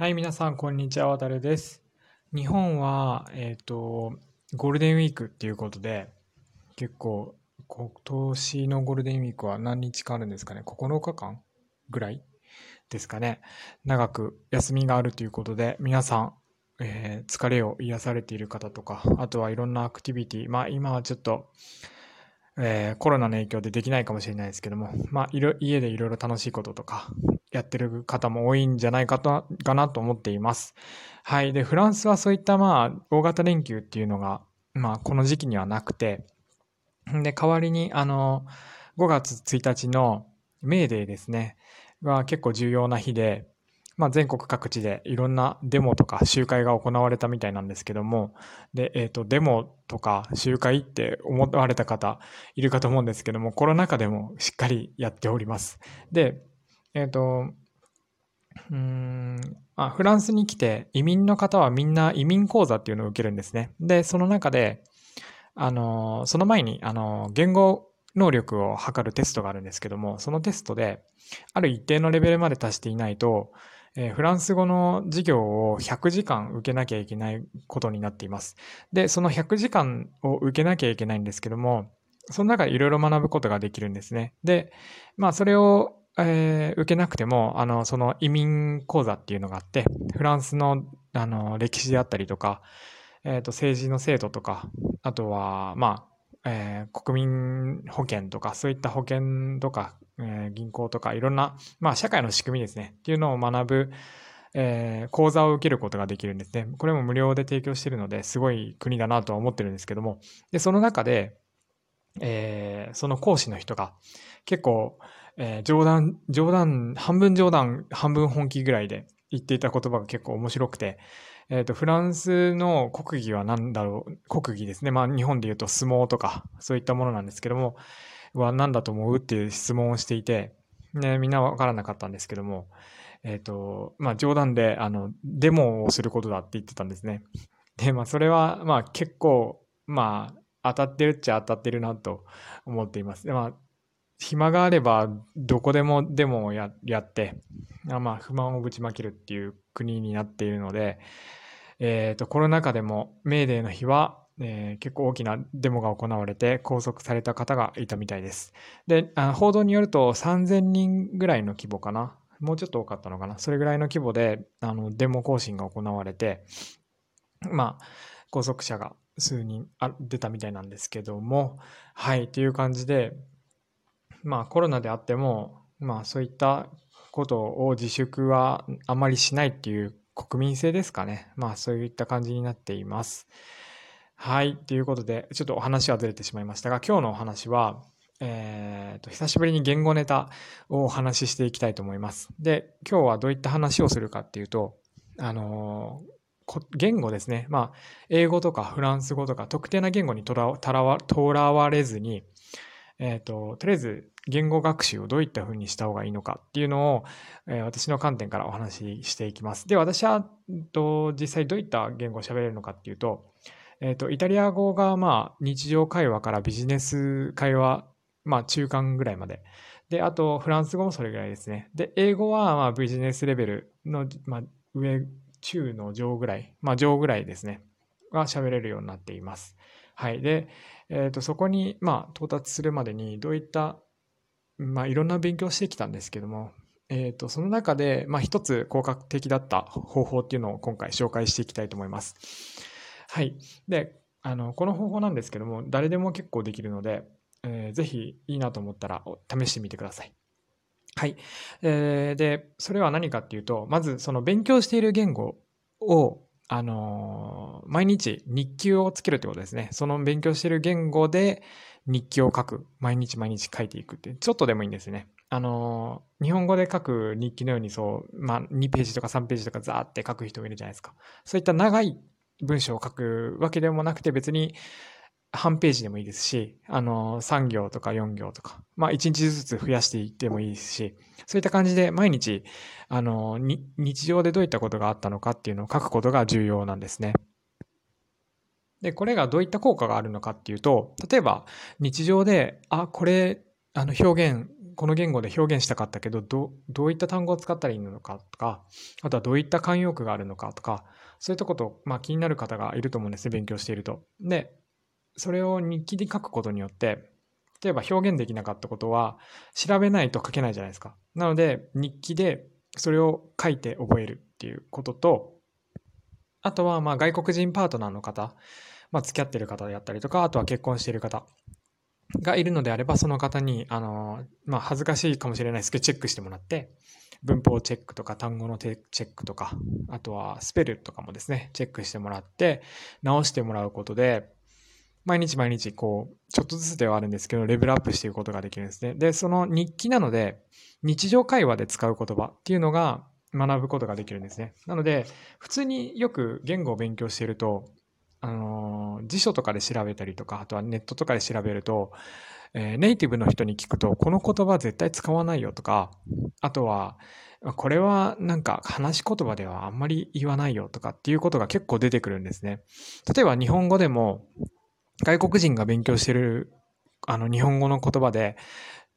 はい、皆さん、こんにちは。わたるです。日本は、えっ、と、ゴールデンウィークっていうことで、結構、今年のゴールデンウィークは何日かあるんですかね？9日間ぐらいですかね。長く休みがあるということで、皆さん、えー、疲れを癒されている方とか、あとはいろんなアクティビティ、まあ今はちょっと、えー、コロナの影響でできないかもしれないですけども、まあ、いろ家でいろいろ楽しいこととかやってる方も多いんじゃないかとかなと思っています。はい。で、フランスはそういったまあ大型連休っていうのが、まあ、この時期にはなくて、で、代わりに、あの、5月1日のメーデーですね、が結構重要な日で、まあ、全国各地でいろんなデモとか集会が行われたみたいなんですけども、で、えっ、ー、と、デモとか集会って思われた方いるかと思うんですけども、コロナ禍でもしっかりやっております。で、えっ、ー、と、うん、あ、フランスに来て移民の方はみんな移民講座っていうのを受けるんですね。で、その中で、あの、その前に、あの、言語能力を測るテストがあるんですけども、そのテストで、ある一定のレベルまで達していないと、えー、フランス語の授業を100時間受けなきゃいけないことになっています。で、その100時間を受けなきゃいけないんですけども、その中でいろいろ学ぶことができるんですね。で、まあそれを、えー、受けなくても、あの、その移民講座っていうのがあって、フランスのあの歴史であったりとか、え、ー、と政治の制度とか、あとは、まあ、えー、国民保険とか、そういった保険とか、え、銀行とかいろんな、まあ、社会の仕組みですね、っていうのを学ぶ、えー、講座を受けることができるんですね。これも無料で提供してるので、すごい国だなとは思ってるんですけども、で、その中で、えー、その講師の人が結構、えー、冗談、冗談、半分冗談、半分本気ぐらいで言っていた言葉が結構面白くて、えっ、ー、と、フランスの国技は何だろう、国技ですね。まあ、日本で言うと相撲とか、そういったものなんですけども、は何だと思う？っていう質問をしていて、ね、みんなわからなかったんですけども、えっ、ー、と、まあ冗談で、あの、デモをすることだって言ってたんですね。で、まあそれは、まあ結構、まあ当たってるっちゃ当たってるなと思っています。でまあ暇があればどこでもデモをややって、まあ不満をぶちまけるっていう国になっているので、えっ、ー、と、コロナ禍でもメーデーの日はえー、結構大きなデモが行われて拘束された方がいたみたいです。で、あ報道によると3000人ぐらいの規模かな。もうちょっと多かったのかな。それぐらいの規模で、あの、デモ行進が行われて、まあ、拘束者が数人あ出たみたいなんですけども、はい、という感じで、まあ、コロナであっても、まあ、そういったことを自粛はあまりしないっていう国民性ですかね。まあ、そういった感じになっています。はい。ということで、ちょっとお話はずれてしまいましたが、今日のお話は、えーと、久しぶりに言語ネタをお話ししていきたいと思います。で、今日はどういった話をするかっていうと、あのー、言語ですね。まあ、英語とかフランス語とか特定な言語にとらわれずに、えっ、ー、と、とりあえず言語学習をどういった風にした方がいいのかっていうのを、えー、私の観点からお話ししていきます。で、私は、と実際どういった言語を喋れるのかっていうと、えっ、ー、と、イタリア語がまあ日常会話からビジネス会話、まあ中間ぐらいまで。で、あとフランス語もそれぐらいですね。で、英語はまあビジネスレベルの、まあ、上、中の上ぐらい、まあ上ぐらいですね。が喋れるようになっています。はい。で、えっ、ー、と、そこにまあ到達するまでにどういったまあいろんな勉強してきたんですけども、えっ、ー、と、その中で、まあ一つ効果的だった方法っていうのを今回紹介していきたいと思います。はい。で、あの、この方法なんですけども、誰でも結構できるので、えー、ぜひいいなと思ったら試してみてください。はい。えー、で、それは何かっていうと、まずその勉強している言語を、あのー、毎日日記をつけるってことですね。その勉強している言語で日記を書く。毎日毎日書いていくって、ちょっとでもいいんですね。あの、日本語で書く日記のようにそう、まあ、2ページとか3ページとかザーって書く人もいるじゃないですか。そういった長い文章を書くわけでもなくて別に半ページでもいいですし、あの、3行とか4行とか、まあ1日ずつ増やしていってもいいですし、そういった感じで毎日、あの、日常でどういったことがあったのかっていうのを書くことが重要なんですね。で、これがどういった効果があるのかっていうと、例えば日常で、あ、これ、あの表現、この言語で表現したかったけど、どどういった単語を使ったらいいのかとか、あとはどういった慣用句があるのかとか、そういったこと、まあ、気になる方がいると思うんですね、勉強していると。で、それを日記に書くことによって、例えば表現できなかったことは調べないと書けないじゃないですか。なので日記でそれを書いて覚えるっていうことと、あとはまあ外国人パートナーの方、まあ、付き合ってる方であったりとか、あとは結婚している方がいるのであれば、その方に、あの、まあ、恥ずかしいかもしれないですけど、チェックしてもらって、文法チェックとか単語のチェックとか、あとはスペルとかもですね、チェックしてもらって、直してもらうことで、毎日毎日こう、ちょっとずつではあるんですけど、レベルアップしていくことができるんですね。で、その日記なので、日常会話で使う言葉っていうのが学ぶことができるんですね。なので、普通によく言語を勉強していると、あの、辞書とかで調べたりとか、あとはネットとかで調べると、えー、ネイティブの人に聞くと、この言葉絶対使わないよとか、あとは、これはなんか話し言葉ではあんまり言わないよとかっていうことが結構出てくるんですね。例えば日本語でも、外国人が勉強してるあの日本語の言葉で、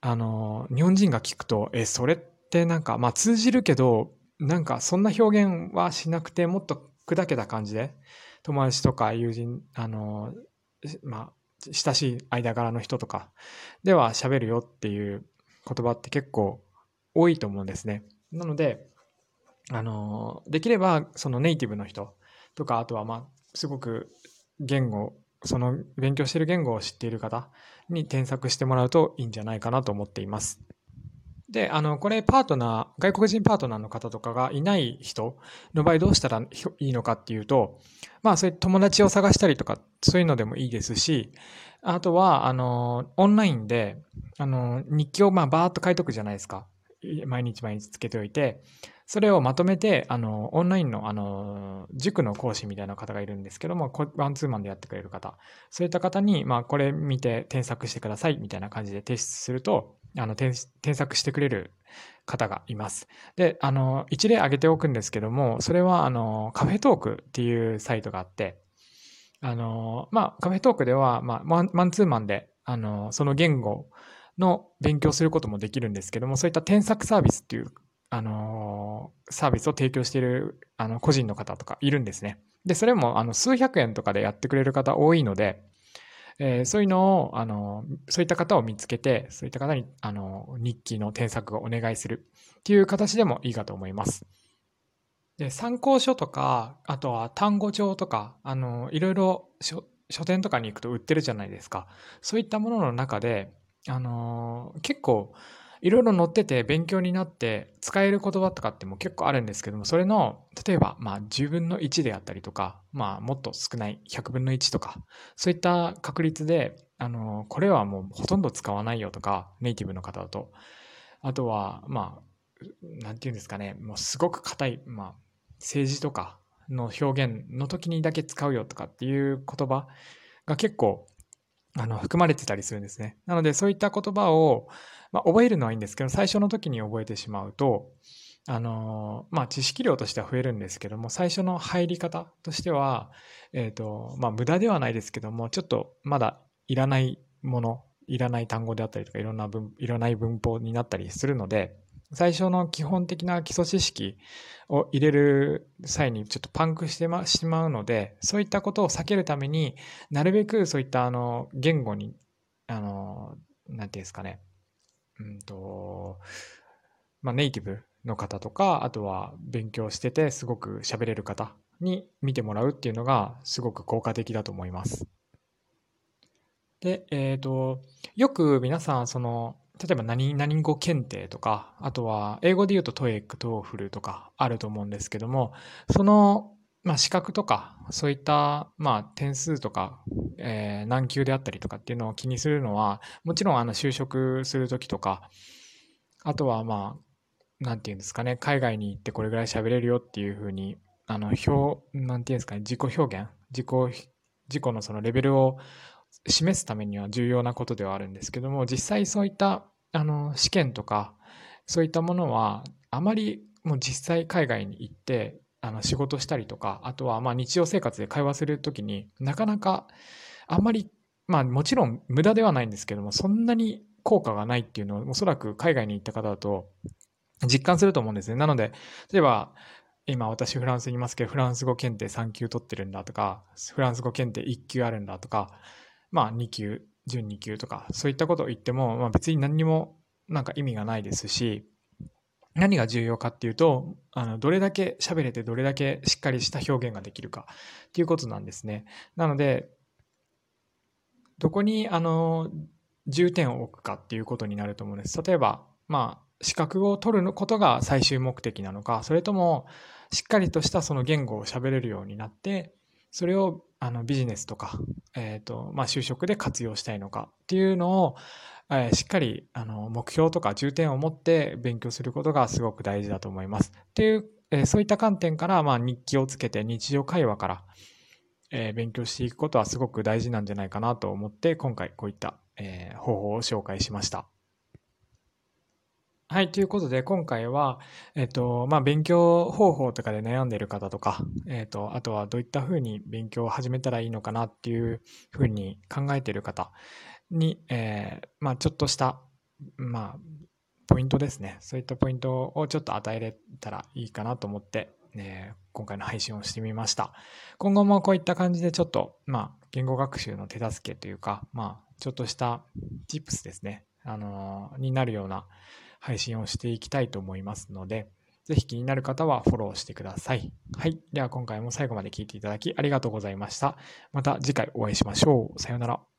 あの、日本人が聞くと、え、それってなんか、まあ通じるけど、なんかそんな表現はしなくて、もっと砕けた感じで、友達とか友人、あの、まあ、親しい間柄の人とかでは喋るよっていう言葉って結構多いと思うんですね。なので、あの、できればそのネイティブの人とか、あとはまあ、すごく言語その勉強している言語を知っている方に添削してもらうといいんじゃないかなと思っています。で、あの、これパートナー、外国人パートナーの方とかがいない人の場合どうしたらいいのかっていうと、まあそういう友達を探したりとか、そういうのでもいいですし、あとは、あの、オンラインで、あの、日記をまあバーっと書いとくじゃないですか。毎日毎日つけておいて、それをまとめて、あの、オンラインの、あの、塾の講師みたいな方がいるんですけども、ワンツーマンでやってくれる方、そういった方に、まあ、これ見て添削してくださいみたいな感じで提出すると、あの、添削してくれる方がいます。で、あの、一例挙げておくんですけども、それは、あの、カフェトークっていうサイトがあって、あの、まあ、カフェトークでは、まあ、マンツーマンで、あの、その言語の勉強することもできるんですけども、そういった添削サービスっていうあのサービスを提供しているあの個人の方とかいるんですね。で、それもあの数百円とかでやってくれる方多いので、えー、そういうのを、あの、そういった方を見つけて、そういった方に、あの、日記の添削をお願いするっていう形でもいいかと思います。で、参考書とか、あとは単語帳とか、あの、いろいろ書店とかに行くと売ってるじゃないですか。そういったものの中で、あの、結構、いろいろ載ってて勉強になって使える言葉とかっても結構あるんですけども、それの、例えば、まあ10分の1であったりとか、まあもっと少ない100分の1とか、そういった確率で、あの、これはもうほとんど使わないよとか、ネイティブの方だと。あとは、まあ、なんていうんですかね、もうすごく硬い、まあ、政治とかの表現の時にだけ使うよとかっていう言葉が結構あの含まれてたりするんですね。なのでそういった言葉を、まあ、覚えるのはいいんですけど、最初の時に覚えてしまうと、あの、まあ、知識量としては増えるんですけども、最初の入り方としては、えっ、ー、と、まあ、無駄ではないですけども、ちょっとまだいらないもの、いらない単語であったりとか、いろんな文、いらない文法になったりするので、最初の基本的な基礎知識を入れる際にちょっとパンクしてましまうので、そういったことを避けるためになるべくそういったあの言語に、あの、なんていうんですかね、うんと、まあ、ネイティブの方とか、あとは勉強しててすごく喋れる方に見てもらうっていうのがすごく効果的だと思います。で、えっ、ー、と、よく皆さん、その、例えば何々語検定とか、あとは英語で言うと TOEIC、TOEFL とかあると思うんですけども、その、まあ、資格とか、そういった、まあ、点数とか、えー、難級であったりとかっていうのを気にするのは、もちろん、あの、就職するときとか、あとは、まあ、なんていうんですかね、海外に行ってこれぐらい喋れるよっていうふうに、あの、表、なんていうんですかね、自己表現、自己、自己のそのレベルを示すためには重要なことではあるんですけども、実際そういったあの、試験とか、そういったものは、あまりもう実際海外に行って、あの、仕事したりとか、あとは、まあ、日常生活で会話するときになかなか、あんまり、まあ、もちろん無駄ではないんですけども、そんなに効果がないっていうのをおそらく海外に行った方だと実感すると思うんですね。なので、例えば、今私フランスにいますけど、フランス語検定3級取ってるんだとか、フランス語検定1級あるんだとか、まあ2級、準2級とか、そういったことを言っても、まあ別に何にもなんか意味がないですし、何が重要かっていうと、あの、どれだけ喋れてどれだけしっかりした表現ができるかっていうことなんですね。なので、どこに、あの、重点を置くかっていうことになると思うんです。例えば、まあ、資格を取ることが最終目的なのか、それとも、しっかりとしたその言語を喋れるようになって、それをあのビジネスとか、えっ、ー、と、まあ、就職で活用したいのかっていうのを、えー、しっかりあの目標とか重点を持って勉強することがすごく大事だと思います。っていう、えー、そういった観点から、まあ、日記をつけて日常会話から、えー、勉強していくことはすごく大事なんじゃないかなと思って、今回こういった、え、方法を紹介しました。はい。ということで、今回は、えっと、まあ、勉強方法とかで悩んでる方とか、えっと、あとはどういったふうに勉強を始めたらいいのかなっていうふうに考えてる方に、えー、まあ、ちょっとした、まあ、ポイントですね。そういったポイントをちょっと与えれたらいいかなと思って、え、今回の配信をしてみました。今後もこういった感じでちょっと、まあ、言語学習の手助けというか、まあ、ちょっとした tips ですね。あのー、になるような配信をしていきたいと思いますので、ぜひ気になる方はフォローしてください。はい。では今回も最後まで聴いていただきありがとうございました。また次回お会いしましょう。さようなら。